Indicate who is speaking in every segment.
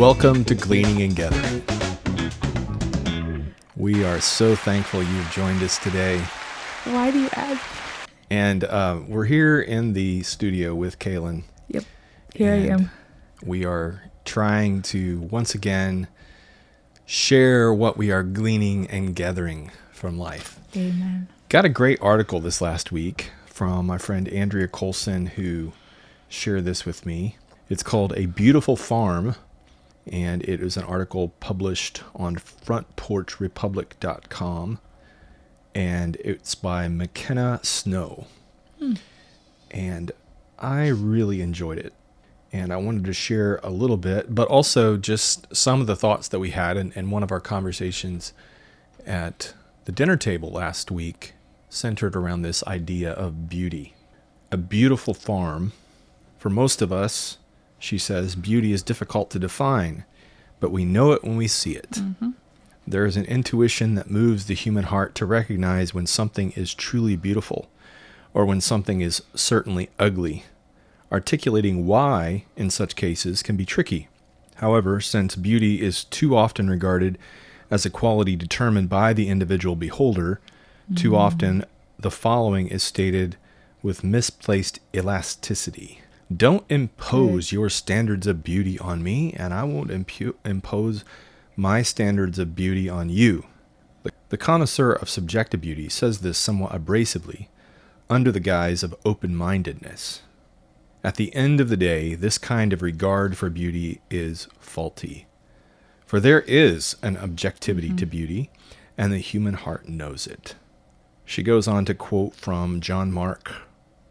Speaker 1: Welcome to Gleaning and Gathering. We are so thankful you've joined us today.
Speaker 2: Why do you ask?
Speaker 1: And uh, we're here in the studio with Kaylynn.
Speaker 2: Yep. Here I am.
Speaker 1: We are trying to once again share what we are gleaning and gathering from life.
Speaker 2: Amen.
Speaker 1: Got a great article this last week from my friend Andrea Colson, who shared this with me. It's called A Beautiful Farm, and it is an article published on frontporchrepublic.com, and it's by McKenna Snow. Hmm. And I really enjoyed it. And I wanted to share a little bit, but also just some of the thoughts that we had in, in one of our conversations at the dinner table last week centered around this idea of beauty. A beautiful farm. For most of us, she says, beauty is difficult to define, but we know it when we see it. Mm-hmm. There is an intuition that moves the human heart to recognize when something is truly beautiful or when something is certainly ugly. Articulating why in such cases can be tricky. However, since beauty is too often regarded as a quality determined by the individual beholder, too mm-hmm. often the following is stated with misplaced elasticity. Don't impose mm. your standards of beauty on me, and I won't impu- impose my standards of beauty on you. The, the connoisseur of subjective beauty says this somewhat abrasively, under the guise of open mindedness. At the end of the day, this kind of regard for beauty is faulty. For there is an objectivity mm-hmm. to beauty, and the human heart knows it. She goes on to quote from John Mark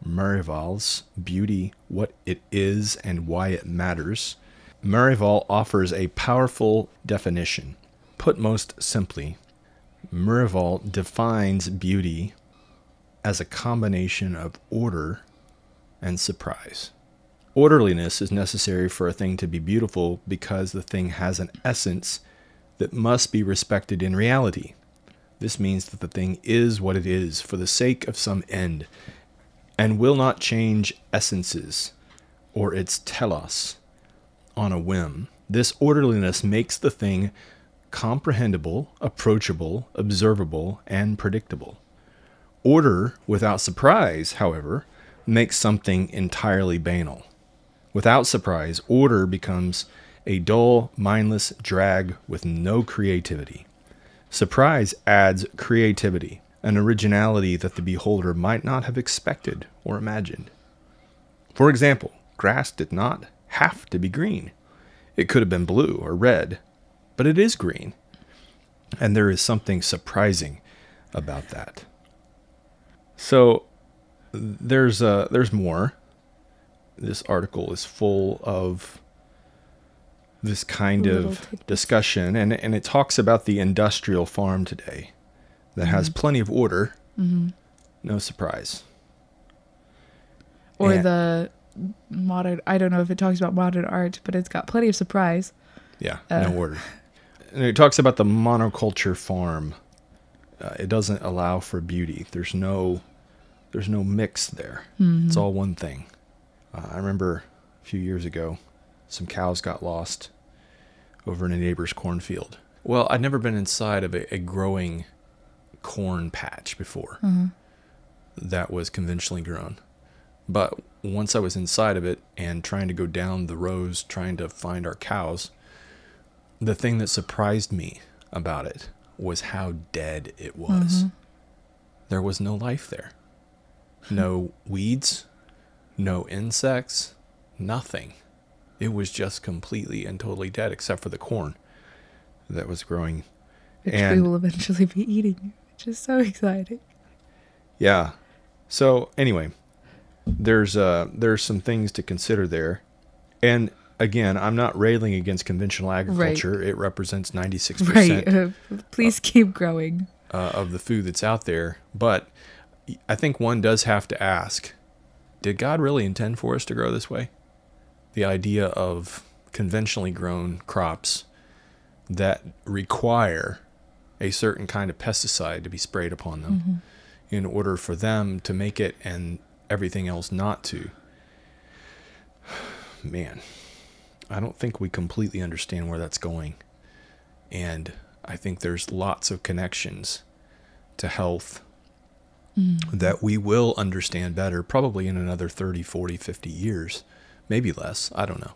Speaker 1: Miravalle's Beauty, What It Is and Why It Matters. Miravalle offers a powerful definition. Put most simply, Miravalle defines beauty as a combination of order and surprise. Orderliness is necessary for a thing to be beautiful because the thing has an essence that must be respected in reality. This means that the thing is what it is for the sake of some end and will not change essences or its telos on a whim. This orderliness makes the thing comprehensible, approachable, observable, and predictable. Order without surprise, however, makes something entirely banal. Without surprise, order becomes a dull, mindless drag with no creativity. Surprise adds creativity, an originality that the beholder might not have expected or imagined. For example, grass did not have to be green. It could have been blue or red, but it is green. And there is something surprising about that. So there's uh, there's more. This article is full of this kind
Speaker 2: Little
Speaker 1: of
Speaker 2: tidbits.
Speaker 1: discussion, and and it talks about the industrial farm today that has plenty of order, no surprise.
Speaker 2: Or
Speaker 1: And-
Speaker 2: the modern, I don't know if it talks about modern art, but it's got plenty of surprise.
Speaker 1: Yeah,
Speaker 2: Uh.
Speaker 1: no order. And it talks about the monoculture farm. Uh, it doesn't allow for beauty. There's no, there's no mix there. It's all one thing. Uh, I remember a few years ago, some cows got lost over in a neighbor's cornfield. Well, I'd never been inside of a, a growing corn patch before mm-hmm. that was conventionally grown. But once I was inside of it and trying to go down the rows trying to find our cows, the thing that surprised me about it was how dead it was. Mm-hmm. There was no life there. No weeds, no insects, nothing. It was just completely and totally dead except for the corn that was growing.
Speaker 2: Which we will eventually be eating, which is so exciting.
Speaker 1: Yeah. So anyway, there's uh there's some things to consider there. And again, I'm not railing against conventional agriculture. It represents 96%
Speaker 2: Right. Uh, please keep growing.
Speaker 1: uh, of the food that's out there. But I think one does have to ask did God really intend for us to grow this way? The idea of conventionally grown crops that require a certain kind of pesticide to be sprayed upon them mm-hmm. in order for them to make it and everything else not to. Man, I don't think we completely understand where that's going. And I think there's lots of connections to health mm-hmm. that we will understand better probably in another 30, 40, 50 years, maybe less. I don't know.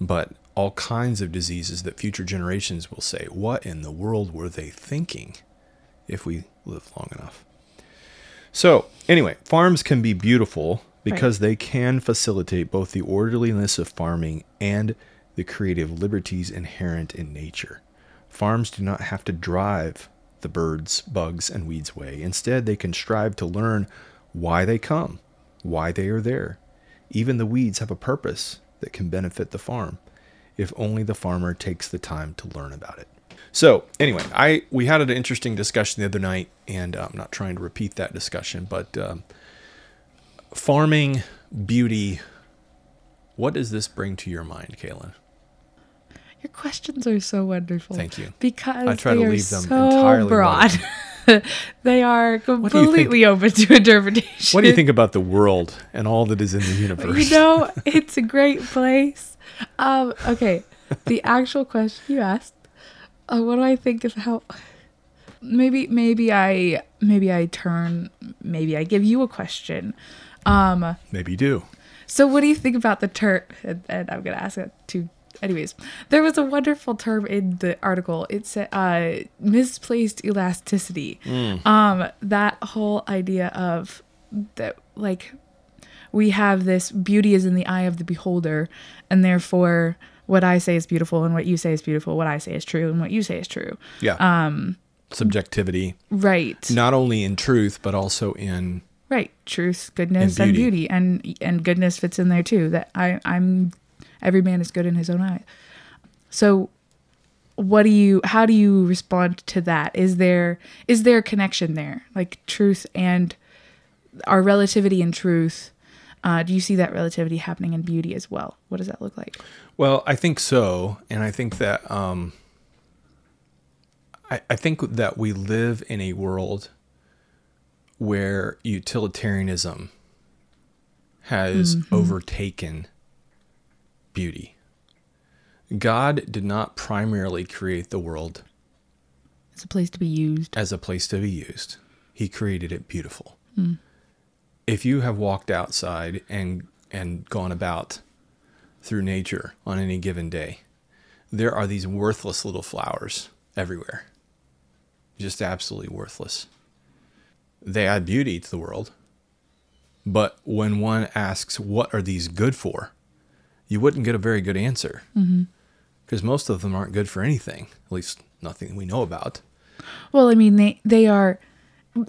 Speaker 1: But all kinds of diseases that future generations will say, what in the world were they thinking if we live long enough? So, anyway, farms can be beautiful because they can facilitate both the orderliness of farming and the creative liberties inherent in nature. Farms do not have to drive the birds, bugs, and weeds away. Instead, they can strive to learn why they come, why they are there. Even the weeds have a purpose that can benefit the farm if only the farmer takes the time to learn about it. So, anyway, I we had an interesting discussion the other night, and I'm not trying to repeat that discussion, but um, farming beauty. What does this bring to your mind, Kaylynn?
Speaker 2: Your questions are so wonderful.
Speaker 1: Thank you.
Speaker 2: Because
Speaker 1: I try
Speaker 2: they
Speaker 1: to
Speaker 2: are
Speaker 1: leave them
Speaker 2: so
Speaker 1: entirely
Speaker 2: broad. they are
Speaker 1: do you think-
Speaker 2: completely open to interpretation.
Speaker 1: What do you think about the world and all that is in the universe?
Speaker 2: You know, it's a great place. Um, okay, the actual question you asked. Uh, what do I think of how? Maybe, maybe I, maybe I turn, maybe I give you a question. Um,
Speaker 1: Maybe you do.
Speaker 2: so what do you think about the term? And, and I'm gonna ask it to. Anyways, there was a wonderful term in the article. It said uh, misplaced elasticity. Um, that whole idea of that, like, we have this beauty is in the eye of the beholder, and therefore, what I say is beautiful, and what you say is beautiful. What I say is true, and what you say is true.
Speaker 1: Yeah. Um, Subjectivity,
Speaker 2: Right.
Speaker 1: not only in truth, but also in
Speaker 2: Right. Truth, goodness,
Speaker 1: And
Speaker 2: and
Speaker 1: beauty.
Speaker 2: beauty. And and goodness fits in there too. That I I'm every man is good in his own eye. So what do you how do you respond to that? Is there is there a connection there? Like truth and our relativity and truth. Uh, do you see that relativity happening in beauty as well? What does that look like?
Speaker 1: Well, I think so, and I think that um, I, I think that we live in a world where utilitarianism has overtaken beauty. God did not primarily create the world
Speaker 2: as a place to be used.
Speaker 1: as a place to be used. He created it beautiful. If you have walked outside and and gone about through nature on any given day, there are these worthless little flowers everywhere. Just absolutely worthless. They add beauty to the world. But when one asks, what are these good for? You wouldn't get a very good answer. Mm-hmm. Because most of them aren't good for anything, at least nothing we know about.
Speaker 2: Well, I mean, they they are.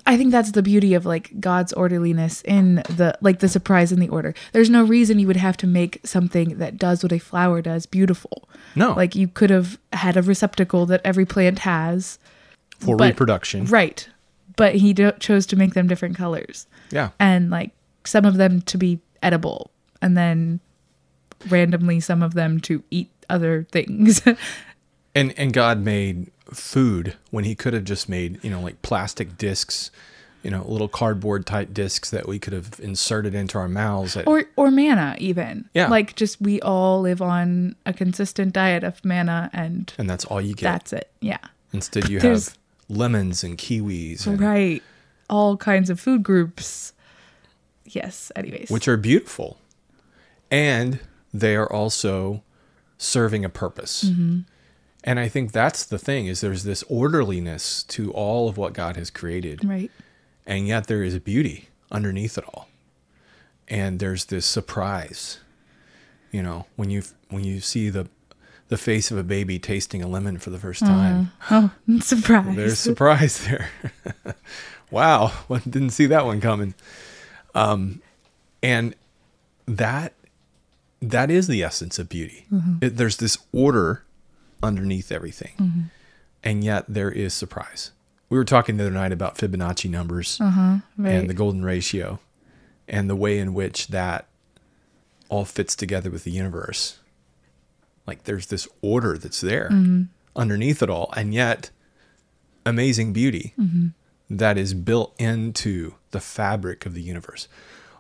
Speaker 2: I think that's the beauty of like God's orderliness in the like the surprise in the order. There's no reason you would have to make something that does what a flower does beautiful.
Speaker 1: No.
Speaker 2: Like you could have had a receptacle that every plant has,
Speaker 1: for
Speaker 2: but-
Speaker 1: reproduction.
Speaker 2: right? But he do- chose to make them different colors
Speaker 1: Yeah.
Speaker 2: and like some of them to be edible, and then randomly some of them to eat other things.
Speaker 1: And and God made food when he could have just made, you know, like plastic discs, you know, little cardboard type discs that we could have inserted into our mouths. At,
Speaker 2: or or manna even.
Speaker 1: Yeah.
Speaker 2: Like just we all live on a consistent diet of manna and
Speaker 1: and that's all you get.
Speaker 2: that's it. Yeah.
Speaker 1: Instead you
Speaker 2: There's-
Speaker 1: have lemons and kiwis and,
Speaker 2: Right. All kinds of food groups. Yes. Anyways.
Speaker 1: which are beautiful. And they are also serving a purpose. Mm-hmm. And I think that's the thing is there's this orderliness to all of what God has created.
Speaker 2: right.
Speaker 1: and yet there is beauty underneath it all. And there's this surprise you know when you when you see the the face of a baby tasting a lemon for the first time.
Speaker 2: Oh, surprise.
Speaker 1: there's surprise there. Wow well, didn't see that one coming. Um and that that is the essence of beauty. It- there's this order underneath everything mm-hmm. and yet there is surprise we were talking the other night about fibonacci numbers uh-huh,
Speaker 2: right.
Speaker 1: and the golden ratio and the way in which that all fits together with the universe. Like there's this order that's there mm-hmm. underneath it all, and yet amazing beauty mm-hmm. that is built into the fabric of the universe,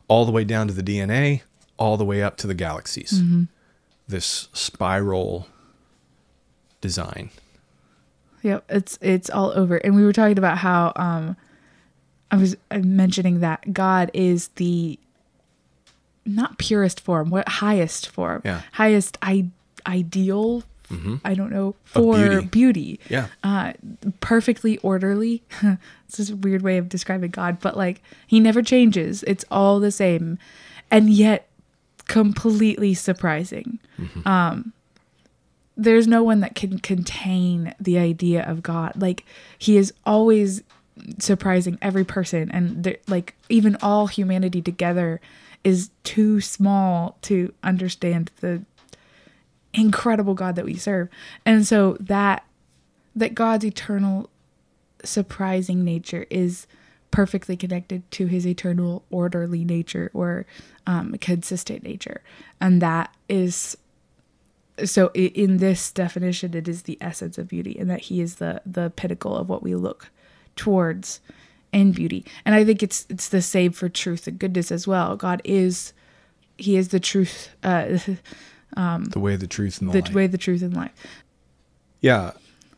Speaker 1: all the way down to the DNA, all the way up to the galaxies. this spiral design.
Speaker 2: Yep, it's it's all over. And we were talking about how um I was uh, mentioning that God is the not purest form, what highest form,
Speaker 1: Yeah.
Speaker 2: highest I- ideal. I don't know for
Speaker 1: beauty.
Speaker 2: beauty.
Speaker 1: Yeah.
Speaker 2: uh, perfectly orderly. it's just a weird way of describing God, but like he never changes. It's all the same, and yet completely surprising. Um, there's no one that can contain the idea of God. Like he is always surprising every person, and like even all humanity together is too small to understand the incredible God that we serve. And so that that God's eternal surprising nature is perfectly connected to his eternal orderly nature or um, consistent nature. And that is so in this definition it is the essence of beauty and that he is the the pinnacle of what we look towards in beauty. And I think it's it's the same for truth and goodness as well. God is he is the truth uh
Speaker 1: the way, the truth, and the,
Speaker 2: the way the truth and life.
Speaker 1: Yeah.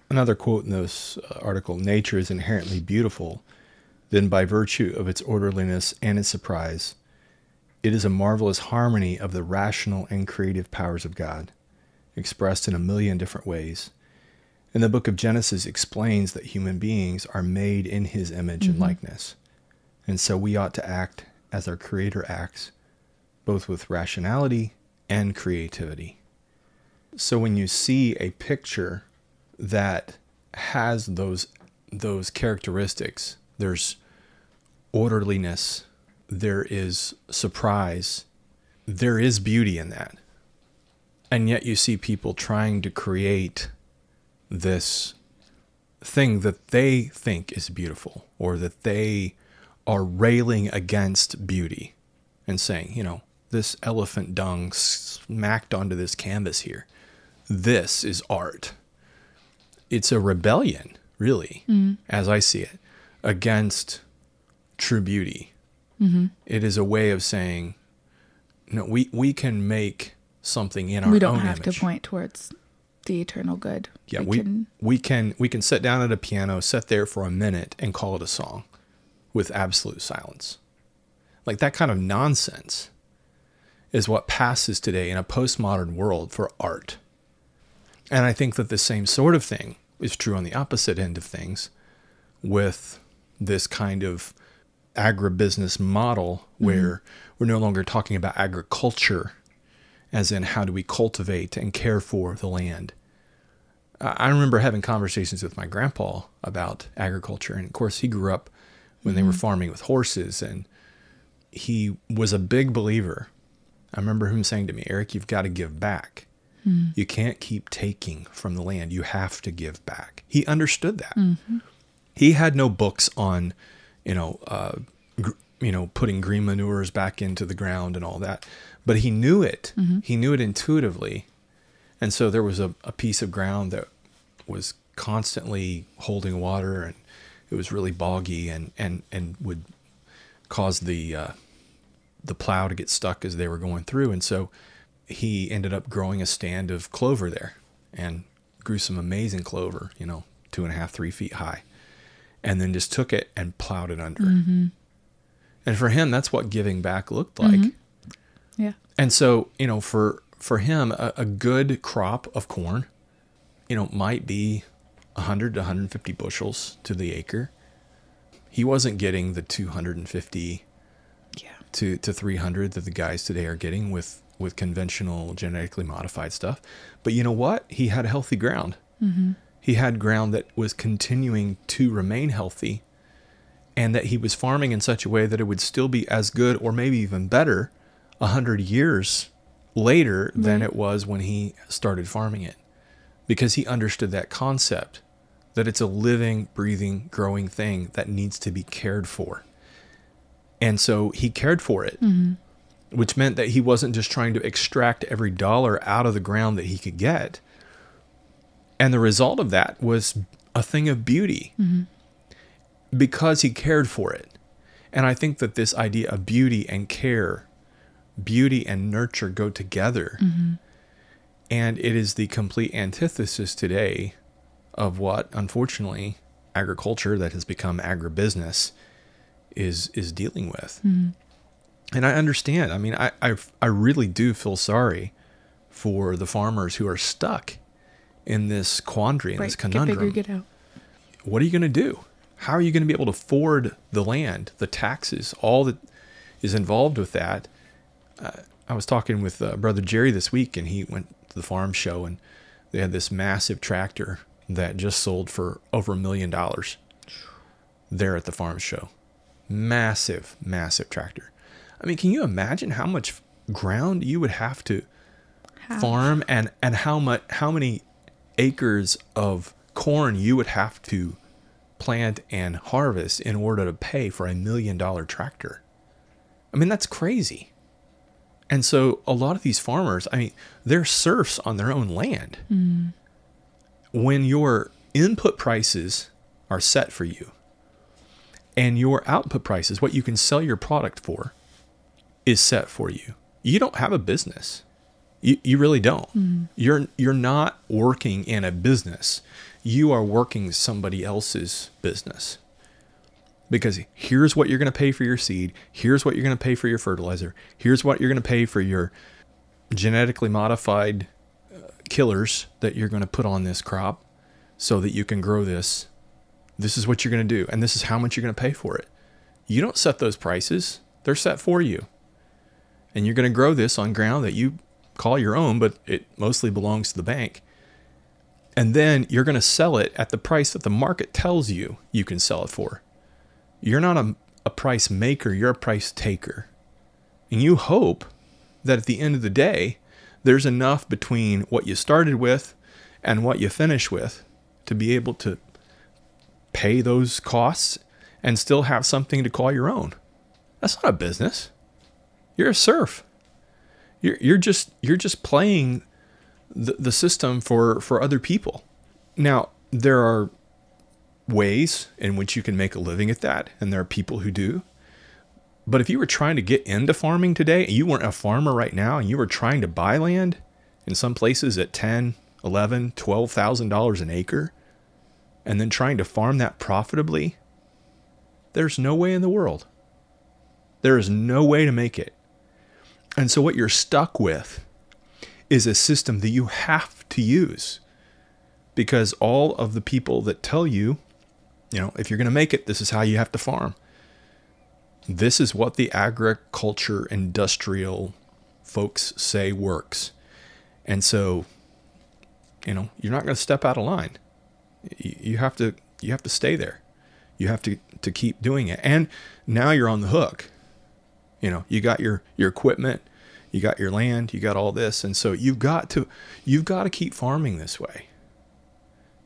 Speaker 1: Another quote in this uh, article Nature is inherently beautiful, then, by virtue of its orderliness and its surprise, it is a marvelous harmony of the rational and creative powers of God, expressed in a million different ways. And the book of Genesis explains that human beings are made in his image and mm-hmm. likeness. And so we ought to act as our Creator acts, both with rationality and creativity. So when you see a picture that has those those characteristics, there's orderliness, there is surprise, there is beauty in that. And yet you see people trying to create this thing that they think is beautiful or that they are railing against beauty and saying, you know, this elephant dung smacked onto this canvas here. This is art. It's a rebellion, really, mm. as I see it, against true beauty. Mm-hmm. It is a way of saying, no, we, we can make something in our own.
Speaker 2: we don't have
Speaker 1: image.
Speaker 2: to point towards the eternal good.
Speaker 1: Yeah, we
Speaker 2: can
Speaker 1: we can we can sit down at a piano, sit there for a minute, and call it a song, with absolute silence. Like that kind of nonsense is what passes today in a postmodern world for art. And I think that the same sort of thing is true on the opposite end of things, with this kind of agribusiness model mm-hmm. where we're no longer talking about agriculture, as in how do we cultivate and care for the land. I remember having conversations with my grandpa about agriculture. And of course, he grew up when they were mm-hmm. farming with horses, and he was a big believer. I remember him saying to me, Eric, you've got to give back. Mm. You can't keep taking from the land. You have to give back. He understood that. Mm-hmm. He had no books on, you know, uh, gr- you know, putting green manures back into the ground and all that, but he knew it. Mm-hmm. He knew it intuitively, and so there was a, a piece of ground that was constantly holding water, and it was really boggy, and and and would cause the uh, the plow to get stuck as they were going through, and so he ended up growing a stand of clover there, and grew some amazing clover, you know, two and a half, three feet high, and then just took it and plowed it under. Mm-hmm. And for him, that's what giving back looked mm-hmm. like.
Speaker 2: Yeah.
Speaker 1: And so, you know, for for him, a, a good crop of corn, you know, might be 100 to 150 bushels to the acre. He wasn't getting the 250
Speaker 2: Yeah.
Speaker 1: to, to 300 that the guys today are getting with with conventional genetically modified stuff. But you know what? He had healthy ground. Mm-hmm. He had ground that was continuing to remain healthy and that he was farming in such a way that it would still be as good or maybe even better a hundred years later than it was when he started farming it because he understood that concept that it's a living breathing growing thing that needs to be cared for. And so he cared for it mm-hmm. which meant that he wasn't just trying to extract every dollar out of the ground that he could get. And the result of that was a thing of beauty mm-hmm. because he cared for it. And I think that this idea of beauty and care, beauty and nurture go together. Mm-hmm. And it is the complete antithesis today of what, unfortunately, agriculture that has become agribusiness is is dealing with. Mm-hmm. And I understand. I mean, I, I I really do feel sorry for the farmers who are stuck in this quandary, in
Speaker 2: Right.
Speaker 1: this
Speaker 2: Get
Speaker 1: conundrum
Speaker 2: bigger, get out.
Speaker 1: what are you going to do? How are you going to be able to afford the land, the taxes, all that is involved with that? Uh, I was talking with uh, brother Jerry this week, and he went to the farm show, and they had this massive tractor that just sold for over a million dollars there at the farm show. Massive, massive tractor. I mean, can you imagine how much ground you would have to
Speaker 2: Half.
Speaker 1: farm and and how much how many acres of corn you would have to plant and harvest in order to pay for a million dollar tractor. I mean that's crazy. And so a lot of these farmers, I mean, they're serfs on their own land. Mm. When your input prices are set for you and your output prices, what you can sell your product for, is set for you. You don't have a business. You, you really don't. Mm. You're you're not working in a business. You are working somebody else's business. Because here's what you're going to pay for your seed, here's what you're going to pay for your fertilizer, here's what you're going to pay for your genetically modified uh, killers that you're going to put on this crop so that you can grow this. This is what you're going to do and this is how much you're going to pay for it. You don't set those prices. They're set for you and you're going to grow this on ground that you call your own, but it mostly belongs to the bank. And then you're going to sell it at the price that the market tells you you can sell it for. You're not a, a price maker, you're a price taker. And you hope that at the end of the day, there's enough between what you started with and what you finish with to be able to pay those costs and still have something to call your own. That's not a business. You're a serf. You're you're just you're just playing the, the system for for other people. Now there are ways in which you can make a living at that, and there are people who do. But if you were trying to get into farming today and you weren't a farmer right now and you were trying to buy land in some places at 10, 11, 12,000 dollars an acre and then trying to farm that profitably, there's no way in the world. There is no way to make it. And so what you're stuck with is a system that you have to use because all of the people that tell you, you know, if you're going to make it, this is how you have to farm. This is what the agriculture industrial folks say works. And so, you know, you're not going to step out of line. You have to you have to stay there. You have to to keep doing it. And now you're on the hook. You know, you got your your equipment, you got your land, you got all this, and so you've got to you've got to keep farming this way.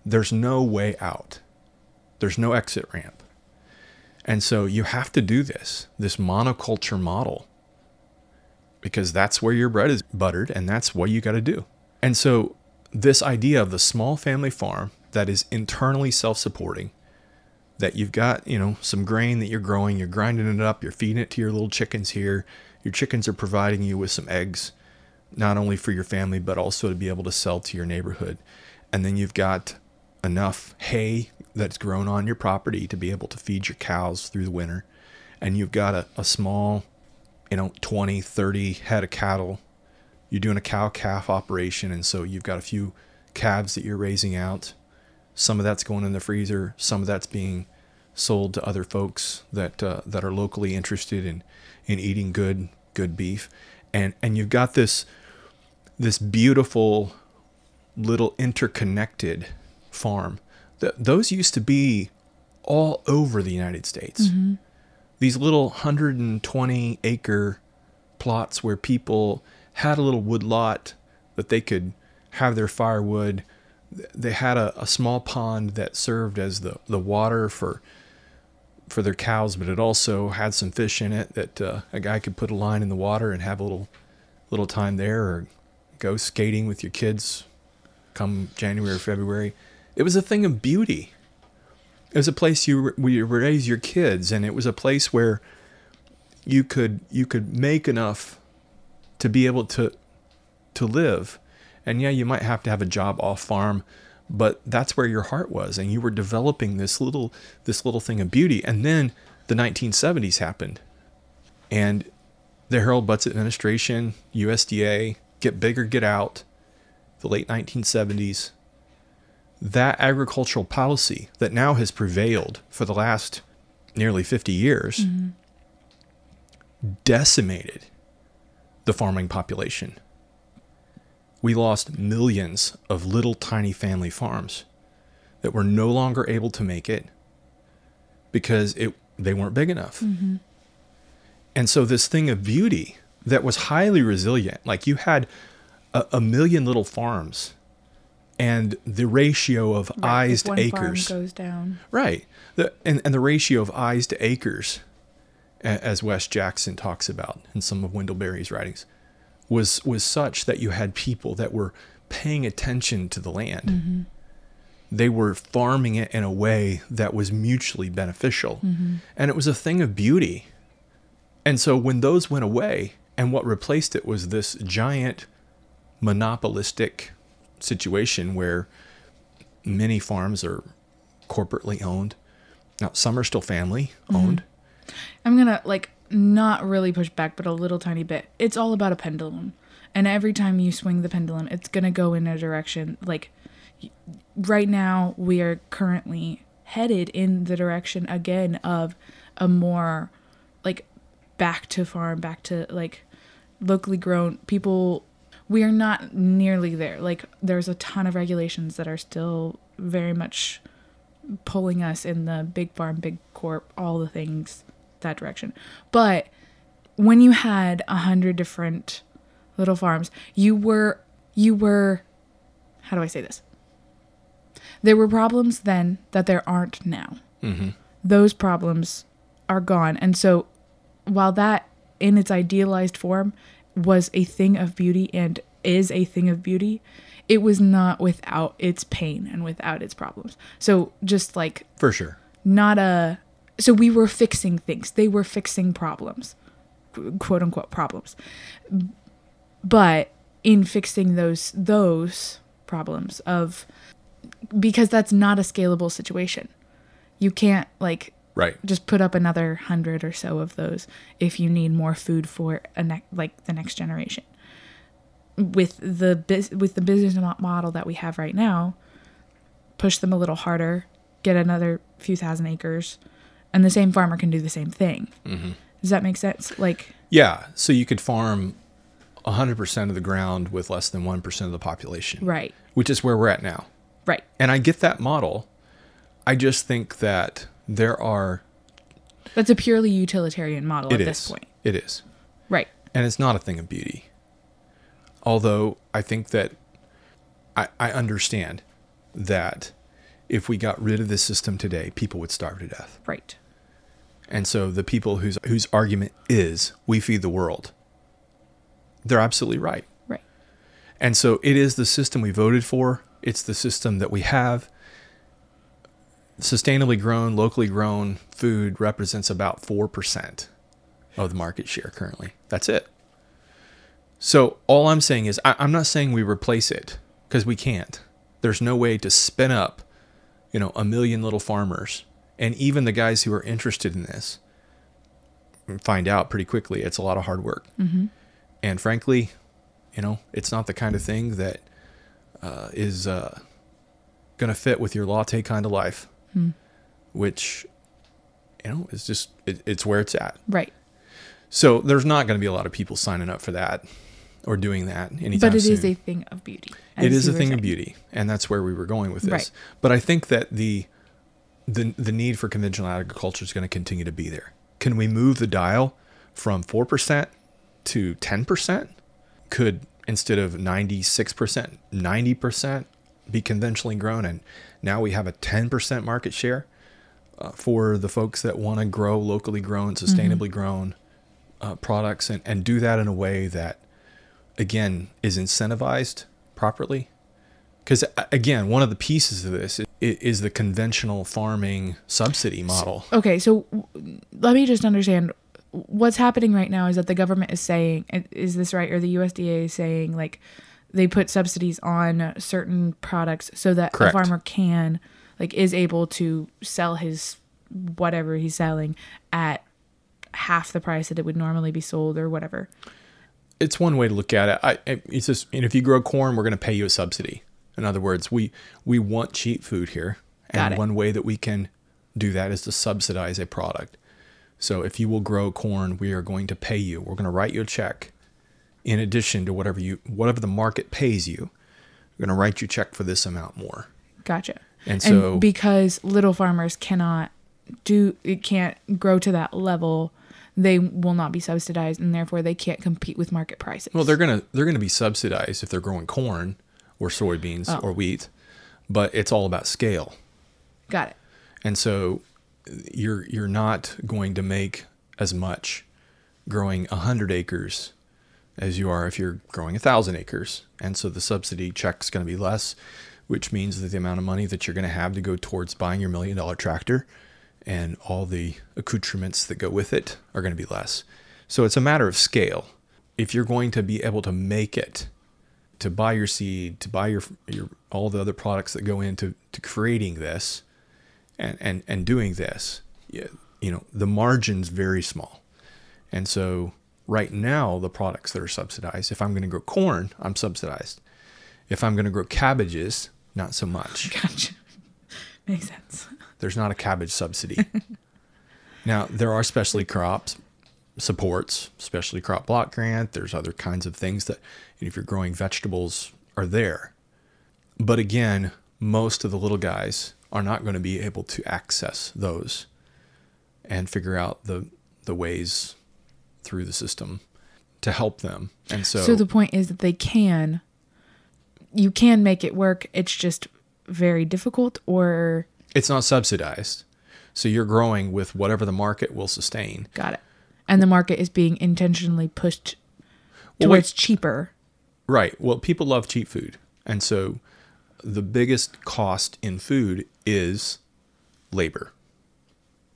Speaker 1: There's no way out. There's no exit ramp. And so you have to do this, this monoculture model, because that's where your bread is buttered and that's what you got to do. And so this idea of the small family farm that is internally self-supporting, that you've got, you know, some grain that you're growing, you're grinding it up, you're feeding it to your little chickens here. Your chickens are providing you with some eggs, not only for your family, but also to be able to sell to your neighborhood. And then you've got enough hay that's grown on your property to be able to feed your cows through the winter. And you've got a, a small, you know, 20, 30 head of cattle. You're doing a cow calf operation. And so you've got a few calves that you're raising out. Some of that's going in the freezer. Some of that's being sold to other folks that uh, that are locally interested in in eating good good beef. And and you've got this this beautiful little interconnected farm. Th- those used to be all over the United States. These little 120 acre plots where people had a little wood lot that they could have their firewood. They had a, a small pond that served as the, the water for for their cows, but it also had some fish in it that uh, a guy could put a line in the water and have a little little time there, or go skating with your kids come January or February. It was a thing of beauty. It was a place you where you raise your kids, and it was a place where you could you could make enough to be able to to live, And yeah, you might have to have a job off farm, but that's where your heart was and you were developing this little this little thing of beauty. And then the 1970s happened. And the Earl Butz administration, USDA, get bigger, get out, the late 1970s, that agricultural policy that now has prevailed for the last nearly 50 years decimated the farming population. We lost millions of little tiny family farms that were no longer able to make it because it they weren't big enough. Mm-hmm. And so this thing of beauty that was highly resilient, like you had a, a million little farms and the ratio of
Speaker 2: Right,
Speaker 1: eyes to acres.
Speaker 2: goes down.
Speaker 1: Right. The, and, and the ratio of eyes to acres, as Wes Jackson talks about in some of Wendell Berry's writings, was, was such that you had people that were paying attention to the land. Mm-hmm. They were farming it in a way that was mutually beneficial. Mm-hmm. And it was a thing of beauty. And so when those went away, and what replaced it was this giant monopolistic situation where many farms are corporately owned. Now, some are still family mm-hmm. owned.
Speaker 2: I'm gonna like not really push back, but a little tiny bit. It's all about a pendulum, and every time you swing the pendulum, it's gonna go in a direction. Like right now, we are currently headed in the direction again of a more like back to farm, back to like locally grown people. We are not nearly there. Like there's a ton of regulations that are still very much pulling us in the big farm, big corp, all the things that direction. But when you had a hundred different little farms, you were you were how do I say this? There were problems then that there aren't now. Mm-hmm. Those problems are gone, and so while that in its idealized form was a thing of beauty and is a thing of beauty, it was not without its pain and without its problems. So just like
Speaker 1: For sure.
Speaker 2: not a so we were fixing things they were fixing problems quote unquote problems but in fixing those those problems of because that's not a scalable situation you can't like
Speaker 1: Right.
Speaker 2: just put up another hundred or so of those if you need more food for a ne- like the next generation. With the bus- with the business model that we have right now, push them a little harder, get another few thousand acres, and the same farmer can do the same thing. Mm-hmm. Does that make sense? Like,
Speaker 1: Yeah. So you could farm 100% of the ground with less than 1% of the population,
Speaker 2: right,
Speaker 1: which is where we're at now.
Speaker 2: right,
Speaker 1: And I get that model. I just think that there are.
Speaker 2: that's a purely utilitarian model at
Speaker 1: is.
Speaker 2: this point.
Speaker 1: It is.
Speaker 2: Right,
Speaker 1: And it's not a thing of beauty. Although I think that I, I understand that if we got rid of this system today, people would starve to death.
Speaker 2: right,
Speaker 1: And so the people whose whose argument is we feed the world, they're absolutely right.
Speaker 2: right,
Speaker 1: And so it is the system we voted for. It's the system that we have. Sustainably grown, locally grown food represents about 4% of the market share currently. That's it. So all I'm saying is, I, I'm not saying we replace it because we can't. There's no way to spin up, you know, a million little farmers. And even the guys who are interested in this find out pretty quickly it's a lot of hard work. And frankly, you know, it's not the kind of thing that uh, is uh, going to fit with your latte kind of life, Hmm. which, you know, is just, it, it's where it's at.
Speaker 2: right.
Speaker 1: So there's not going to be a lot of people signing up for that or doing that anytime
Speaker 2: But it
Speaker 1: soon.
Speaker 2: is a thing of beauty.
Speaker 1: It is a thing of beauty, and that's where we were going with this.
Speaker 2: Right.
Speaker 1: But I think that the the the need for conventional agriculture is going to continue to be there. Can we move the dial from four percent to ten percent? Could instead of ninety six percent, ninety percent be conventionally grown, and now we have a ten percent market share uh, for the folks that want to grow locally grown, sustainably grown uh, products, and and do that in a way that again is incentivized properly. Because again one of the pieces of this is, is the conventional farming subsidy model.
Speaker 2: Okay, so w- let me just understand. What's happening right now is that the government is saying is this right? Or the USDA is saying like they put subsidies on certain products so that
Speaker 1: Correct.
Speaker 2: a farmer can like is able to sell his whatever he's selling at half the price that it would normally be sold or whatever.
Speaker 1: it's one way to look at it. I, it's just, and if you grow corn, we're going to pay you a subsidy. In other words, we we want cheap food here, and one way that we can do that is to subsidize a product. So if you will grow corn, we are going to pay you. We're going to write you a check, in addition to whatever you whatever the market pays you. We're going to write you a check for this amount more.
Speaker 2: Gotcha.
Speaker 1: And so-
Speaker 2: because little farmers cannot do it can't grow to that level, they will not be subsidized and therefore they can't compete with market prices.
Speaker 1: Well, they're gonna they're gonna be subsidized if they're growing corn or soybeans
Speaker 2: Oh.
Speaker 1: or wheat, but it's all about scale.
Speaker 2: got it.
Speaker 1: And so you're you're not going to make as much growing 100 acres as you are if you're growing a 1000 acres. And so the subsidy check's going to be less, which means that the amount of money that you're going to have to go towards buying your million dollar tractor and all the accoutrements that go with it are going to be less. So it's a matter of scale. If you're going to be able to make it to buy your seed, to buy your your all the other products that go into to creating this, and and and doing this, you know, the margin's very small, and so right now the products that are subsidized. If I'm going to grow corn, I'm subsidized. If I'm going to grow cabbages, not so much.
Speaker 2: Gotcha. Makes sense.
Speaker 1: There's not a cabbage subsidy. now there are specialty crops supports, specialty crop block grant. There's other kinds of things that if you're growing vegetables are there. But again, most of the little guys are not going to be able to access those and figure out the the ways through the system to help them. And so,
Speaker 2: So the point is that they can you can make it work. It's just very difficult or
Speaker 1: it's not subsidized. So you're growing with whatever the market will sustain.
Speaker 2: got it. And the market is being intentionally pushed
Speaker 1: Well,
Speaker 2: towards
Speaker 1: wait.
Speaker 2: cheaper.
Speaker 1: Right. Well, people love cheap food. And so the biggest cost in food is labor.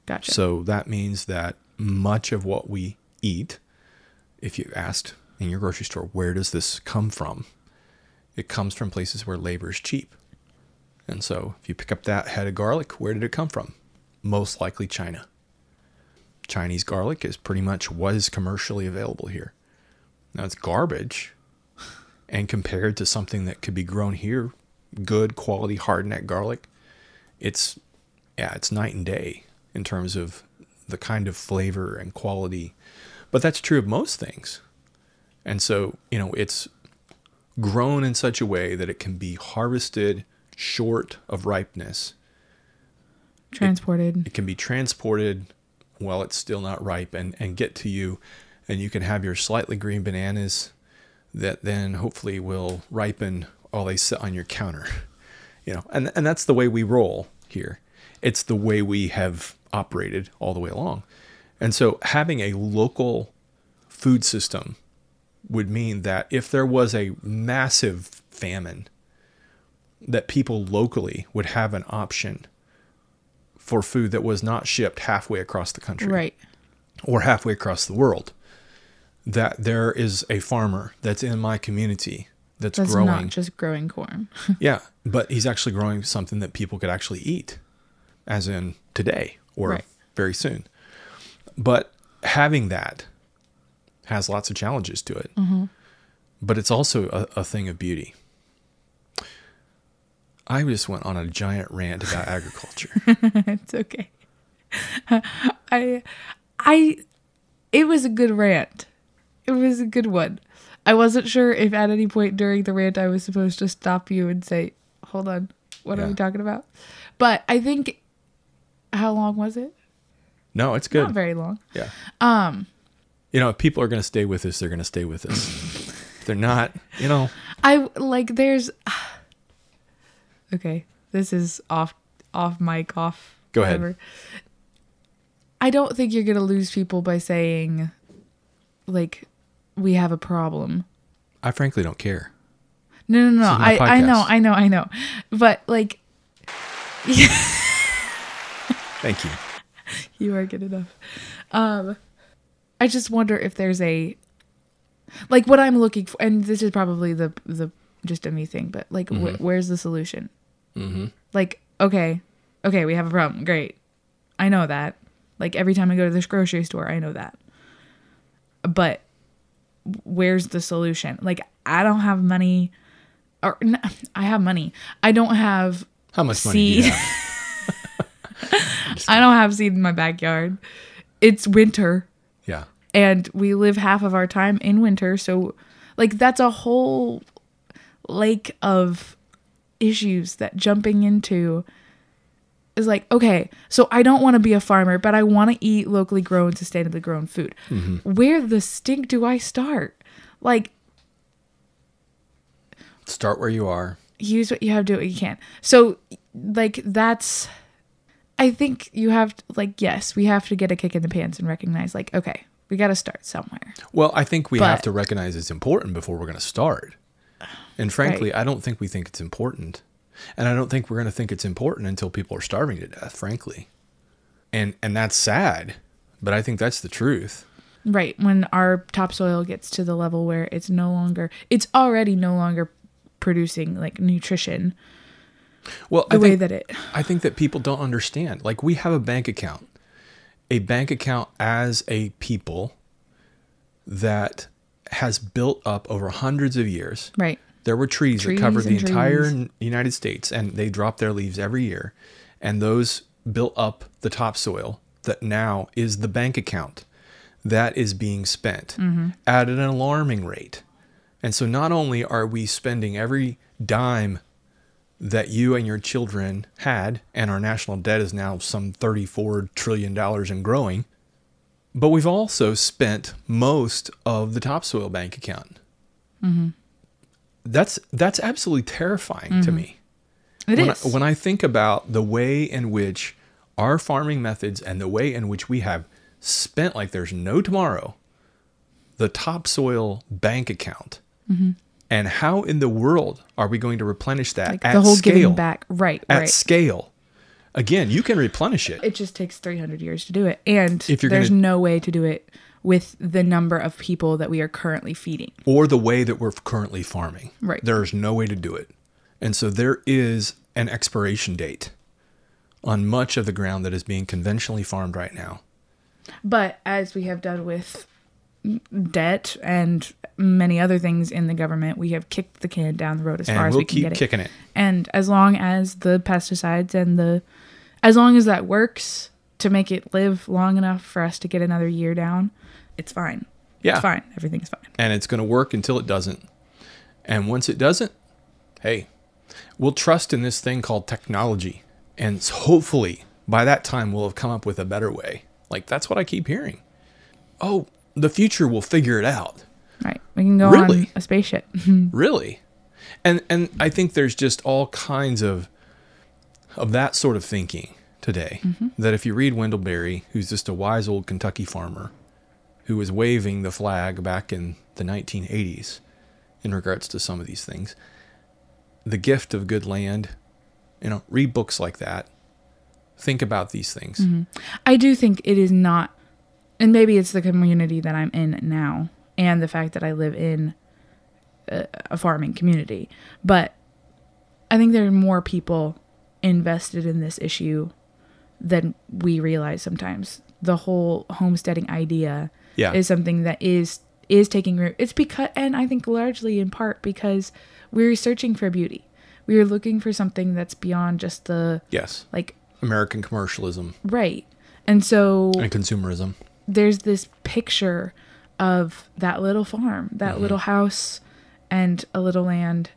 Speaker 2: Gotcha.
Speaker 1: So that means that much of what we eat, if you asked in your grocery store, where does this come from? It comes from places where labor is cheap. And so if you pick up that head of garlic, where did it come from? Most likely China. Chinese garlic is pretty much what is commercially available here. Now it's garbage. And compared to something that could be grown here, good quality hardneck garlic, it's yeah, it's night and day in terms of the kind of flavor and quality. But that's true of most things. And so, you know, it's grown in such a way that it can be harvested short of ripeness.
Speaker 2: Transported.
Speaker 1: It can be transported while it's still not ripe and, and get to you. And you can have your slightly green bananas that then hopefully will ripen while they sit on your counter. You know, and, and that's the way we roll here. It's the way we have operated all the way along. And so having a local food system would mean that if there was a massive famine, that people locally would have an option for food that was not shipped halfway across the country
Speaker 2: Right.
Speaker 1: or halfway across the world. That there is a farmer that's in my community that's,
Speaker 2: That's
Speaker 1: growing.
Speaker 2: not just growing corn.
Speaker 1: yeah, but he's actually growing something that people could actually eat, as in today or
Speaker 2: Right.
Speaker 1: very soon. But having that has lots of challenges to it.
Speaker 2: Mm-hmm.
Speaker 1: But it's also a, a thing of beauty. I just went on a giant rant about agriculture.
Speaker 2: it's okay. I I it was a good rant. It was a good one. I wasn't sure if at any point during the rant I was supposed to stop you and say, "Hold on. What are we talking about?" But I think how long was it?
Speaker 1: No, it's good.
Speaker 2: Not very long.
Speaker 1: Yeah. Um, you know, if people are going to stay with us, they're going to stay with us. if they're not, you know,
Speaker 2: I like there's Okay, this is off off mic off
Speaker 1: Go ahead.
Speaker 2: whatever. I don't think you're going to lose people by saying like we have a problem.
Speaker 1: I frankly don't care.
Speaker 2: No, no, no. I, I know. I know, I know. But like
Speaker 1: Thank you.
Speaker 2: You are good enough. Um I just wonder if there's a like what I'm looking for and this is probably the the just a me thing, but like, wh- where's the solution? Mm-hmm. Like, okay, okay, we have a problem. Great, I know that. Like every time I go to this grocery store, I know that. But where's the solution? Like, I don't have money, or I have money. I don't have
Speaker 1: How much money do you
Speaker 2: Seed.
Speaker 1: have?
Speaker 2: I don't have seed in my backyard. It's winter
Speaker 1: Yeah.
Speaker 2: and we live half of our time in winter, so like that's a whole lake of issues that jumping into is like, okay, so I don't want to be a farmer, but I want to eat locally grown, sustainably grown food. Mm-hmm. Where the stink do I start? Like
Speaker 1: Start where you are.
Speaker 2: use what you have, do what you can. So, like, that's, I think you have, to, like, yes, we have to get a kick in the pants and recognize, like, okay, we got to start somewhere.
Speaker 1: Well, I think we have to recognize it's important before we're going to start. And frankly, I don't think we think it's important. And I don't think we're going to think it's important until people are starving to death, frankly. And and that's sad, but I think that's the truth.
Speaker 2: Right. When our topsoil gets to the level where it's no longer, it's already no longer producing, like, nutrition
Speaker 1: Well,
Speaker 2: the
Speaker 1: I
Speaker 2: way
Speaker 1: think,
Speaker 2: that it,
Speaker 1: I think that people don't understand. Like we have a bank account, a bank account as a people that has built up over hundreds of years.
Speaker 2: right.
Speaker 1: There were trees,
Speaker 2: Trees
Speaker 1: that covered the entire United States, and they dropped their leaves every year. And those built up the topsoil that now is the bank account that is being spent
Speaker 2: Mm-hmm.
Speaker 1: at an alarming rate. And so not only are we spending every dime that you and your children had, and our national debt is now some $34 trillion and growing, but we've also spent most of the topsoil bank account. Mm-hmm. That's that's absolutely terrifying to mm-hmm. me.
Speaker 2: It
Speaker 1: when
Speaker 2: is.
Speaker 1: I, when I think about the way in which our farming methods and the way in which we have spent like there's no tomorrow the topsoil bank account mm-hmm. And how in the world are we going to replenish that
Speaker 2: like,
Speaker 1: at
Speaker 2: the whole
Speaker 1: scale
Speaker 2: giving back. Right.
Speaker 1: at
Speaker 2: right.
Speaker 1: scale again you can replenish it
Speaker 2: it just takes 300 years to do it. And
Speaker 1: If you're
Speaker 2: there's
Speaker 1: gonna-
Speaker 2: no way to do it with the number of people that we are currently feeding.
Speaker 1: or the way that we're currently farming
Speaker 2: Right.
Speaker 1: there's no way to do it and so there is an expiration date on much of the ground that is being conventionally farmed right now
Speaker 2: But as we have done with debt and many other things in the government, we have kicked the can down the road as far
Speaker 1: and
Speaker 2: as
Speaker 1: we'll
Speaker 2: we can get it.
Speaker 1: kicking it
Speaker 2: And as long as the pesticides and the, as long as that works to make it live long enough for us to get another year down, it's fine.
Speaker 1: Yeah.
Speaker 2: It's fine. Everything's fine.
Speaker 1: and it's going to work until it doesn't. And once it doesn't, hey, we'll trust in this thing called technology. And hopefully by that time, we'll have come up with a better way. Like, that's what I keep hearing. Oh, the future will figure it out.
Speaker 2: Right. We can go
Speaker 1: Really?
Speaker 2: on a spaceship.
Speaker 1: Really? And and I think there's just all kinds of of that sort of thinking today. Mm-hmm. That if you read Wendell Berry, who's just a wise old Kentucky farmer who was waving the flag back in the 1980s in regards to some of these things, the gift of good land, you know, read books like that. Think about these things. Mm-hmm.
Speaker 2: I do think it is not, and maybe it's the community that I'm in now, and the fact that I live in a, a farming community. But I think there are more people invested in this issue than we realize sometimes. The whole homesteading idea
Speaker 1: Yeah.
Speaker 2: is something that is is taking root. It's because, and I think largely in part because we're searching for beauty. We are looking for something that's beyond just the
Speaker 1: yes.
Speaker 2: like
Speaker 1: American commercialism
Speaker 2: right. And so
Speaker 1: and consumerism.
Speaker 2: There's this picture of that little farm, that mm-hmm. little house, and a little land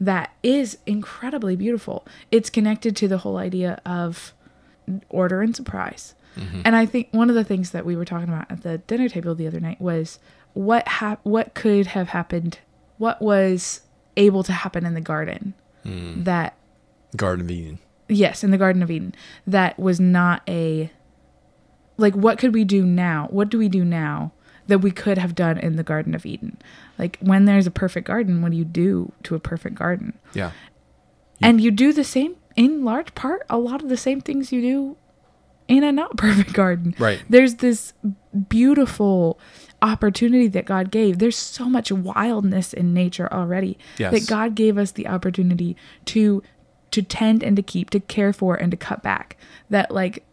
Speaker 2: that is incredibly beautiful. It's connected to the whole idea of order and surprise. Mm-hmm. And I think one of the things that we were talking about at the dinner table the other night was what hap- what could have happened, what was able to happen in the garden mm. that
Speaker 1: Garden of Eden.
Speaker 2: Yes, in the Garden of Eden. That was not a like what could we do now? What do we do now that we could have done in the Garden of Eden? Like when there's a perfect garden, what do you do to a perfect garden?
Speaker 1: Yeah.
Speaker 2: And you do the same in large part a lot of the same things you do in a not perfect garden.
Speaker 1: Right.
Speaker 2: There's this beautiful opportunity that God gave. There's so much wildness in nature already
Speaker 1: Yes.
Speaker 2: that God gave us the opportunity to to tend and to keep, to care for and to cut back. That like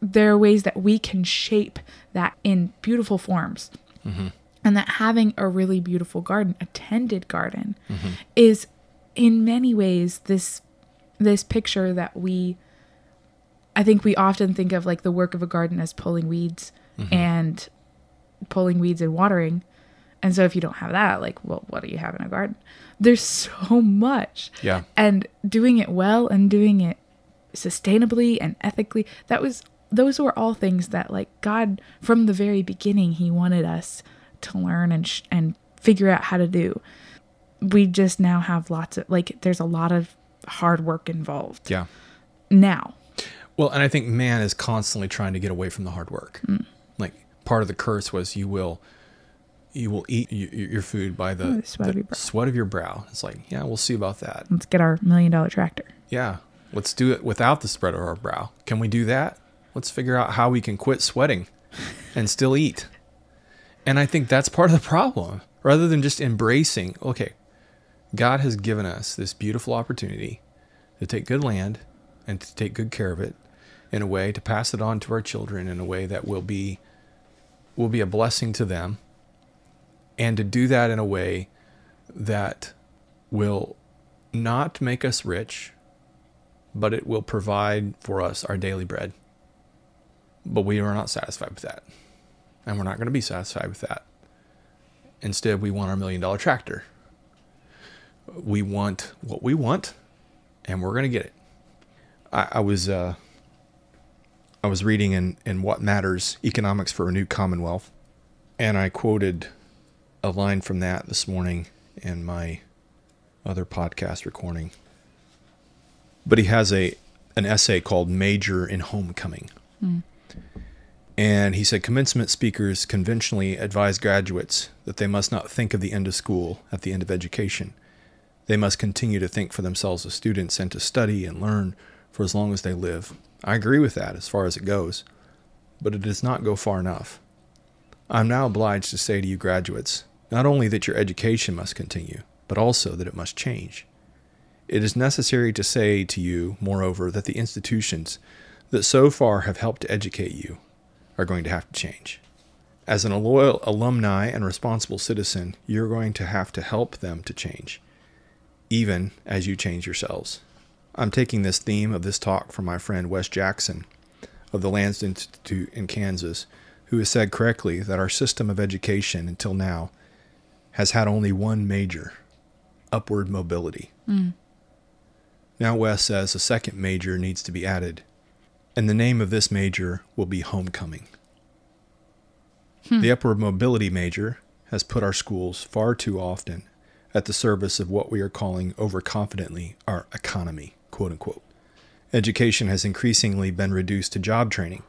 Speaker 2: there are ways that we can shape that in beautiful forms. Mm-hmm. And that having a really beautiful garden, a tended garden, mm-hmm. is in many ways this this picture that we I think we often think of like the work of a garden as pulling weeds mm-hmm. and pulling weeds and watering. And so if you don't have that, like, well, what do you have in a garden? There's so much.
Speaker 1: Yeah.
Speaker 2: And doing it well and doing it sustainably and ethically, that was those were all things that like God from the very beginning he wanted us to learn and sh- and figure out how to do. We just now have lots of like there's a lot of hard work involved
Speaker 1: Yeah.
Speaker 2: now.
Speaker 1: Well, and I think man is constantly trying to get away from the hard work.
Speaker 2: Mm.
Speaker 1: Like part of the curse was you will you will eat your food by the,
Speaker 2: Oh, the sweat of your brow.
Speaker 1: sweat of your brow. It's like, yeah, we'll see about that.
Speaker 2: Let's get our million dollar tractor.
Speaker 1: Yeah, let's do it without the spread of our brow. Can we do that? Let's figure out how we can quit sweating and still eat. And I think that's part of the problem. Rather than just embracing, okay, God has given us this beautiful opportunity to take good land and to take good care of it in a way to pass it on to our children in a way that will be will be a blessing to them and to do that in a way that will not make us rich but it will provide for us our daily bread. But we are not satisfied with that. And we're not going to be satisfied with that. Instead, we want our million dollar tractor. We want what we want, and we're going to get it. I, I was uh, I was reading in, in What Matters Economics for a New Commonwealth, and I quoted a line from that this morning in my other podcast recording but he has a an essay called Major in Homecoming. And he said commencement speakers conventionally advise graduates that they must not think of the end of school at the end of education. They must continue to think for themselves as students and to study and learn for as long as they live. I agree with that as far as it goes, but it does not go far enough. I'm now obliged to say to you graduates, not only that your education must continue, but also that it must change. It is necessary to say to you, moreover, that the institutions that so far have helped to educate you are going to have to change. As an loyal alumni and responsible citizen, you're going to have to help them to change, even as you change yourselves. I'm taking this theme of this talk from my friend Wes Jackson of the Lands Institute in Kansas, who has said correctly that our system of education until now has had only one major upward mobility. Mm. Now Wes says a second major needs to be added, and the name of this major will be homecoming. Hmm. The upward mobility major has put our schools far too often at the service of what we are calling overconfidently our economy, quote unquote. Education has increasingly been reduced to job training,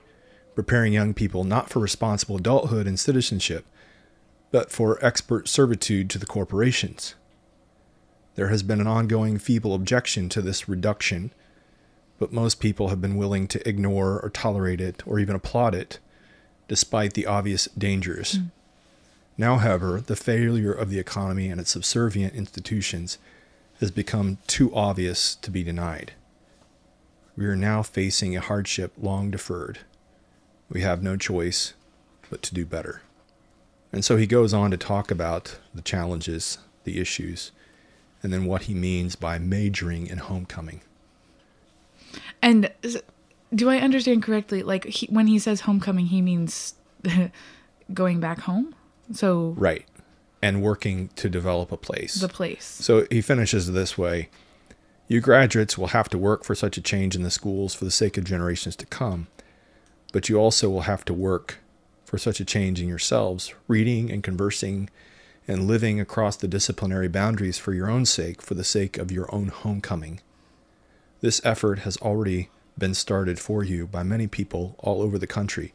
Speaker 1: preparing young people not for responsible adulthood and citizenship, but for expert servitude to the corporations. There has been an ongoing feeble objection to this reduction, but most people have been willing to ignore or tolerate it or even applaud it, despite the obvious dangers. Hmm. Now, however, the failure of the economy and its subservient institutions has become too obvious to be denied. We are now facing a hardship long deferred. We have no choice but to do better. And so he goes on to talk about the challenges, the issues, and then what he means by majoring in homecoming.
Speaker 2: And do I understand correctly? Like he, when he says homecoming, he means going back home. So
Speaker 1: Right. And working to develop a place.
Speaker 2: the place.
Speaker 1: So he finishes this way You graduates will have to work for such a change in the schools for the sake of generations to come, but you also will have to work for such a change in yourselves, reading and conversing and living across the disciplinary boundaries for your own sake, for the sake of your own homecoming. This effort has already been started for you by many people all over the country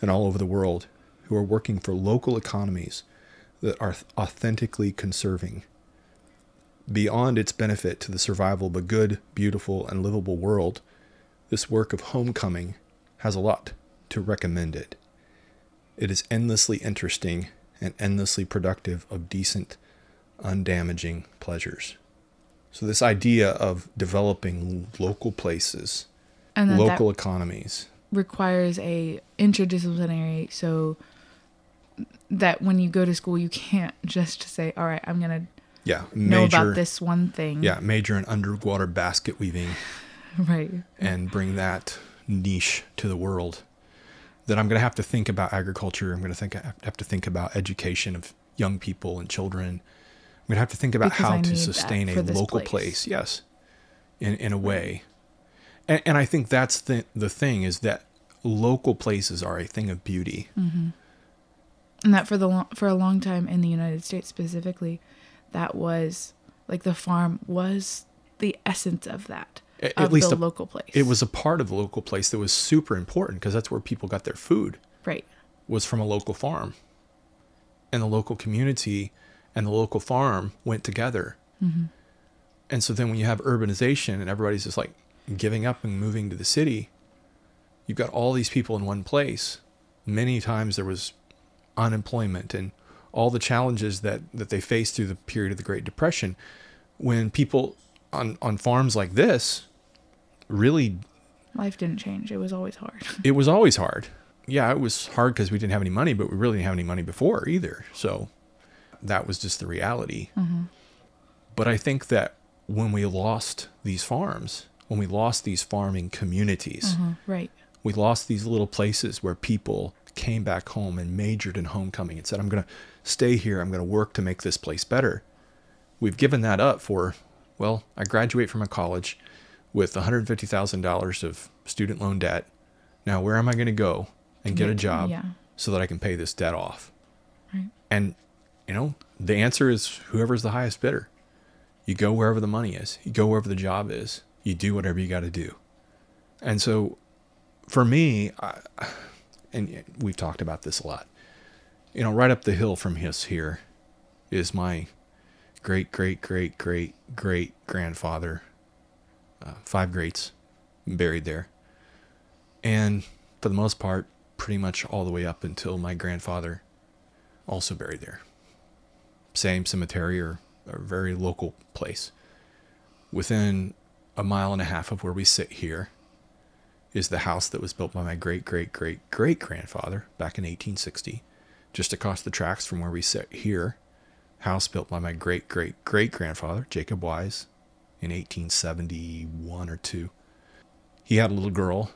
Speaker 1: and all over the world who are working for local economies that are authentically conserving. Beyond its benefit to the survival of a good, beautiful, and livable world, this work of homecoming has a lot to recommend it. It is endlessly interesting and endlessly productive of decent, undamaging pleasures. So, this idea of developing local places,
Speaker 2: And
Speaker 1: local economies,
Speaker 2: requires a interdisciplinary so that when you go to school you can't just say, All right, I'm gonna
Speaker 1: yeah,
Speaker 2: know about this one thing.
Speaker 1: yeah, major in underwater basket weaving,
Speaker 2: Right.
Speaker 1: and bring that niche to the world. That I'm going to have to think about agriculture. I'm going to think I have to think about education of young people and children. To have to think about
Speaker 2: Because
Speaker 1: how
Speaker 2: need
Speaker 1: to sustain a local
Speaker 2: place.
Speaker 1: place. Yes, in in a way, and, and I think that's the the thing is that local places are a thing of beauty.
Speaker 2: Mm. and that for the lo- for a long time in the United States specifically, that was like the farm was the essence of that
Speaker 1: A-
Speaker 2: of
Speaker 1: At least
Speaker 2: the
Speaker 1: a-
Speaker 2: local place.
Speaker 1: it was a part of the local place that was super important because that's where people got their food.
Speaker 2: right,
Speaker 1: was from a local farm. And the local community and the local farm went together. Mm-hmm. And so then when you have urbanization and everybody's just like giving up and moving to the city, you've got all these people in one place. Many times there was unemployment and all the challenges that, that they faced through the period of the Great Depression. When people on, on farms like this really
Speaker 2: life didn't change. It was always hard.
Speaker 1: it was always hard. Yeah, it was hard because we didn't have any money, but we really didn't have any money before either. So that was just the reality. Mm-hmm. But I think that when we lost these farms, when we lost these farming communities, mm-hmm.
Speaker 2: right,
Speaker 1: we lost these little places where people came back home and majored in homecoming and said, I'm going to stay here. I'm going to work to make this place better. We've given that up for, well, I graduate from a college with $150,000 of student loan debt. Now, where am I going to go and get a job
Speaker 2: yeah.
Speaker 1: so that I can pay this debt off?
Speaker 2: right,
Speaker 1: And, you know, the answer is whoever's the highest bidder. You go wherever the money is, you go wherever the job is, you do whatever you got to do. And so for me, I, and we've talked about this a lot, you know, right up the hill from his here is my great, great, great, great, great grandfather, uh, five greats buried there. And for the most part, pretty much all the way up until my grandfather also buried there. Same cemetery or a very local place. Within a mile and a half of where we sit here is the house that was built by my great great great great grandfather back in 1860. Just across the tracks from where we sit here, house built by my great great great grandfather, Jacob Wise, in 1871 or 2. He had a little girl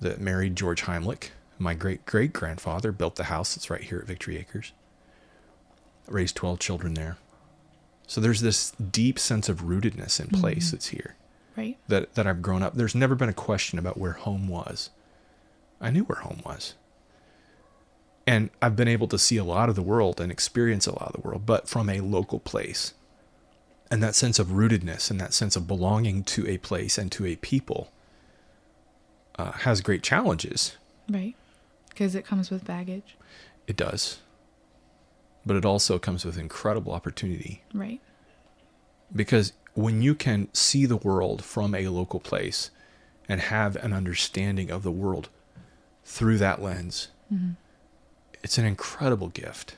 Speaker 1: that married George Himelick. My great great grandfather built the house that's right here at Victory Acres. Raised 12 children there. So there's this deep sense of rootedness in place that's here
Speaker 2: right,
Speaker 1: that, that I've grown up. There's never been a question about where home was. I knew where home was. And I've been able to see a lot of the world and experience a lot of the world, but from a local place. And that sense of rootedness and that sense of belonging to a place and to a people uh, has great challenges.
Speaker 2: right, because it comes with baggage.
Speaker 1: It does. But it also comes with incredible opportunity
Speaker 2: Right,
Speaker 1: because when you can see the world from a local place and have an understanding of the world through that lens, mm-hmm. it's an incredible gift.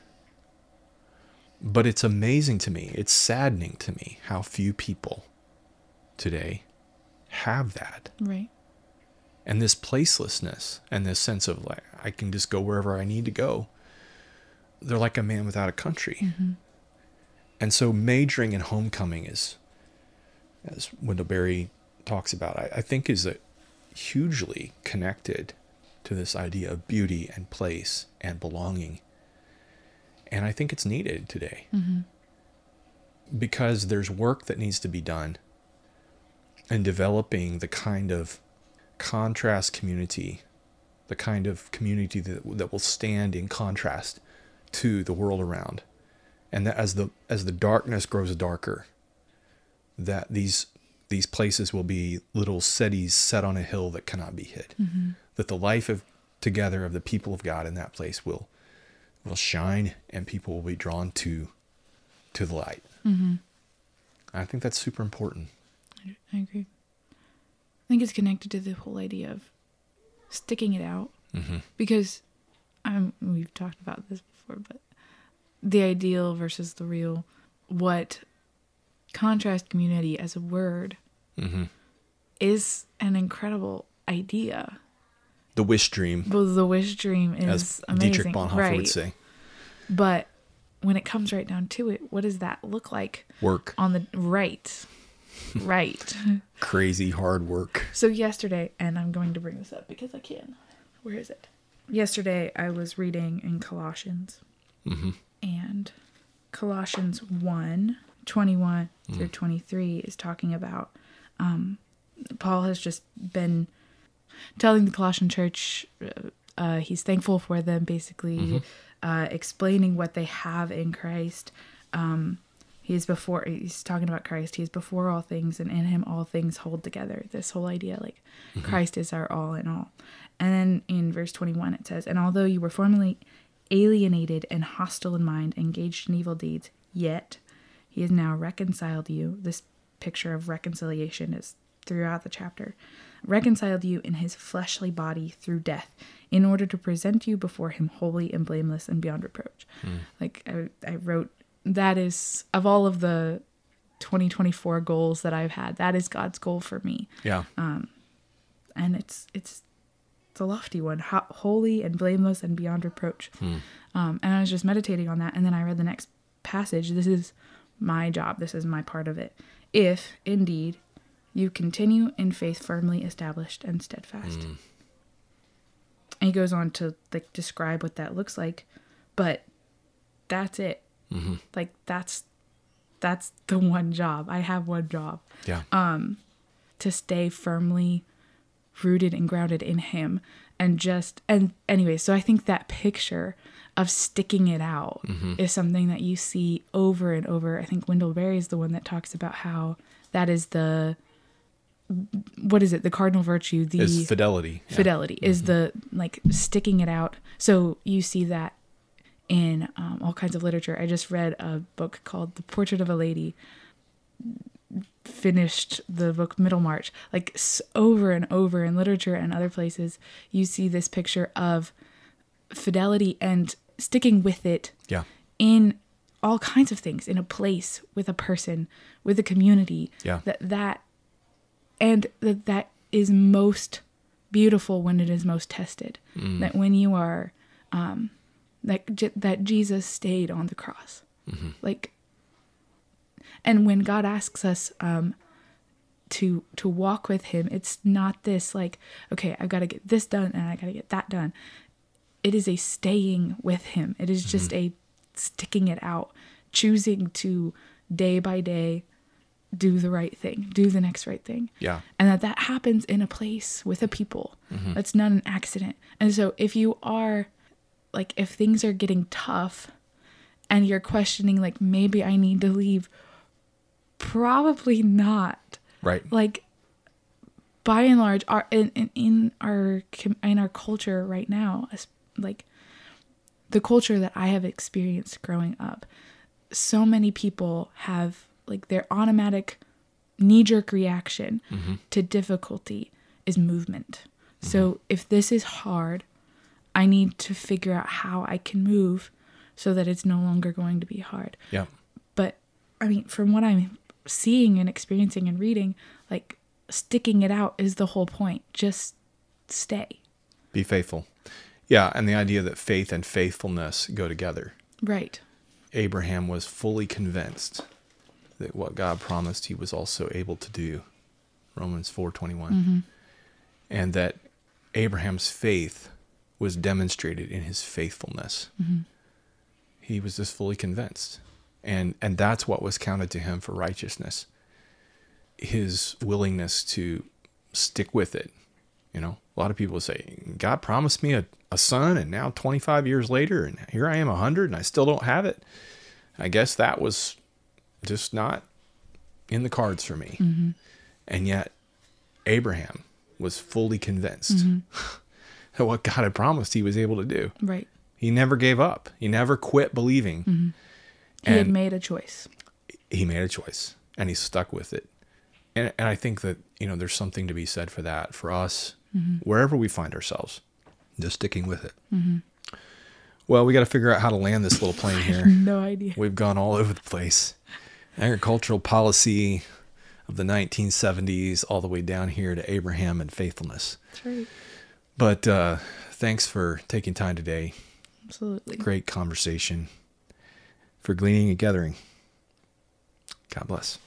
Speaker 1: But it's amazing to me, it's saddening to me how few people today have that.
Speaker 2: right,
Speaker 1: And this placelessness and this sense of like, I can just go wherever I need to go. They're like a man without a country. Mm-hmm. And so majoring in homecoming is, as Wendell Berry talks about, I, I think is a, hugely connected to this idea of beauty and place and belonging. And I think it's needed today mm-hmm. because there's work that needs to be done in developing the kind of contrast community, the kind of community that, that will stand in contrast to the world around. And that as the as the darkness grows darker that these these places will be little cities set on a hill that cannot be hid. Mm-hmm. That the life of together of the people of god in that place will will shine and people will be drawn to to the light. Mm-hmm. I think that's super important.
Speaker 2: I agree. I think it's connected to the whole idea of sticking it out. Mm-hmm. Because um, we've talked about this but the ideal versus the real, what contrast community as a word mm-hmm. is an incredible idea.
Speaker 1: The wish dream,
Speaker 2: But the wish dream is
Speaker 1: as
Speaker 2: amazing,
Speaker 1: Dietrich Bonhoeffer
Speaker 2: right?
Speaker 1: would say.
Speaker 2: But when it comes right down to it, what does that look like
Speaker 1: Work.
Speaker 2: on the right? right.
Speaker 1: Crazy hard work.
Speaker 2: So yesterday, and I'm going to bring this up because I can. Where is it? Yesterday, I was reading in Colossians, and Colossians 1 21 through 23 is talking about. Um, Paul has just been telling the Colossian church uh, uh, he's thankful for them, basically uh, explaining what they have in Christ. Um, he is before he's talking about Christ. He is before all things, and in him all things hold together. This whole idea, like mm-hmm. Christ is our all in all. And then in verse twenty-one, it says, "And although you were formerly alienated and hostile in mind, engaged in evil deeds, yet he has now reconciled you." This picture of reconciliation is throughout the chapter. Reconciled you in his fleshly body through death, in order to present you before him holy and blameless and beyond reproach. Hmm. Like I, I wrote that is of all of the 2024 goals that I've had, that is God's goal for me.
Speaker 1: Yeah.
Speaker 2: Um, and it's it's it's a lofty one, ho- holy and blameless and beyond reproach. Um, and I was just meditating on that, and then I read the next passage. This is my job. This is my part of it. If indeed you continue in faith firmly established and steadfast. And he goes on to like describe what that looks like, but that's it. Mm-hmm. Like that's that's the one job. I have one job
Speaker 1: yeah.
Speaker 2: Um, to stay firmly rooted and grounded in him and just and anyway so i think that picture of sticking it out mm-hmm. is something that you see over and over i think wendell berry is the one that talks about how that is the what is it the cardinal virtue the
Speaker 1: is fidelity. Yeah.
Speaker 2: fidelity is mm-hmm. the like sticking it out so you see that in um, all kinds of literature. I just read a book called the portrait of a lady. Finished the book middlemarch like over and over in literature and other places you see this picture of fidelity and sticking with it
Speaker 1: Yeah.
Speaker 2: in all kinds of things in a place with a person with a community.
Speaker 1: Yeah.
Speaker 2: that that and that that is most beautiful when it is most tested. That when you are um that J- that jesus stayed on the cross. Mm-hmm. Like and when god asks us um to to walk with him it's not this like okay i've got to get this done and i got to get that done. It is a staying with him. It is just mm-hmm. a sticking it out choosing to day by day do the right thing do the next right thing.
Speaker 1: Yeah.
Speaker 2: and that that happens in a place with a people. Mm-hmm. That's not an accident. And so if you are like if things are getting tough and you're questioning like maybe i need to leave probably not.
Speaker 1: Right.
Speaker 2: like by and large our in, in, in our in our culture right now as like the culture that i have experienced growing up so many people have like their automatic knee-jerk reaction mm-hmm. to difficulty is movement. So mm-hmm. if this is hard i need to figure out how i can move so that it's no longer going to be hard
Speaker 1: Yeah.
Speaker 2: but I mean, from what I'm seeing and experiencing and reading, like sticking it out is the whole point. Just stay.
Speaker 1: Be faithful. Yeah. And the idea that faith and faithfulness go together.
Speaker 2: Right.
Speaker 1: Abraham was fully convinced that what God promised he was also able to do. Romans 4:21. Mm-hmm. And that Abraham's faith was demonstrated in his faithfulness. Mm-hmm. He was just fully convinced. And and that's what was counted to him for righteousness. His willingness to stick with it. You know, a lot of people say, God promised me a, a son, and now 25 years later, and here I am 100, and I still don't have it. I guess that was just not in the cards for me. Mm-hmm. And yet, Abraham was fully convinced that mm-hmm. what God had promised he was able to do.
Speaker 2: Right.
Speaker 1: He never gave up, he never quit believing. Mm-hmm.
Speaker 2: He had made a choice.
Speaker 1: he made a choice and he stuck with it. And, and I think that, you know, there's something to be said for that for us mm-hmm. wherever we find ourselves, just sticking with it. Mm-hmm. Well, we got to figure out how to land this little plane here.
Speaker 2: No idea.
Speaker 1: We've gone all over the place. Agricultural policy of the 1970s, all the way down here to Abraham and faithfulness.
Speaker 2: That's right.
Speaker 1: But uh, thanks for taking time today.
Speaker 2: Absolutely.
Speaker 1: Great conversation. For gleaning and gathering. God bless.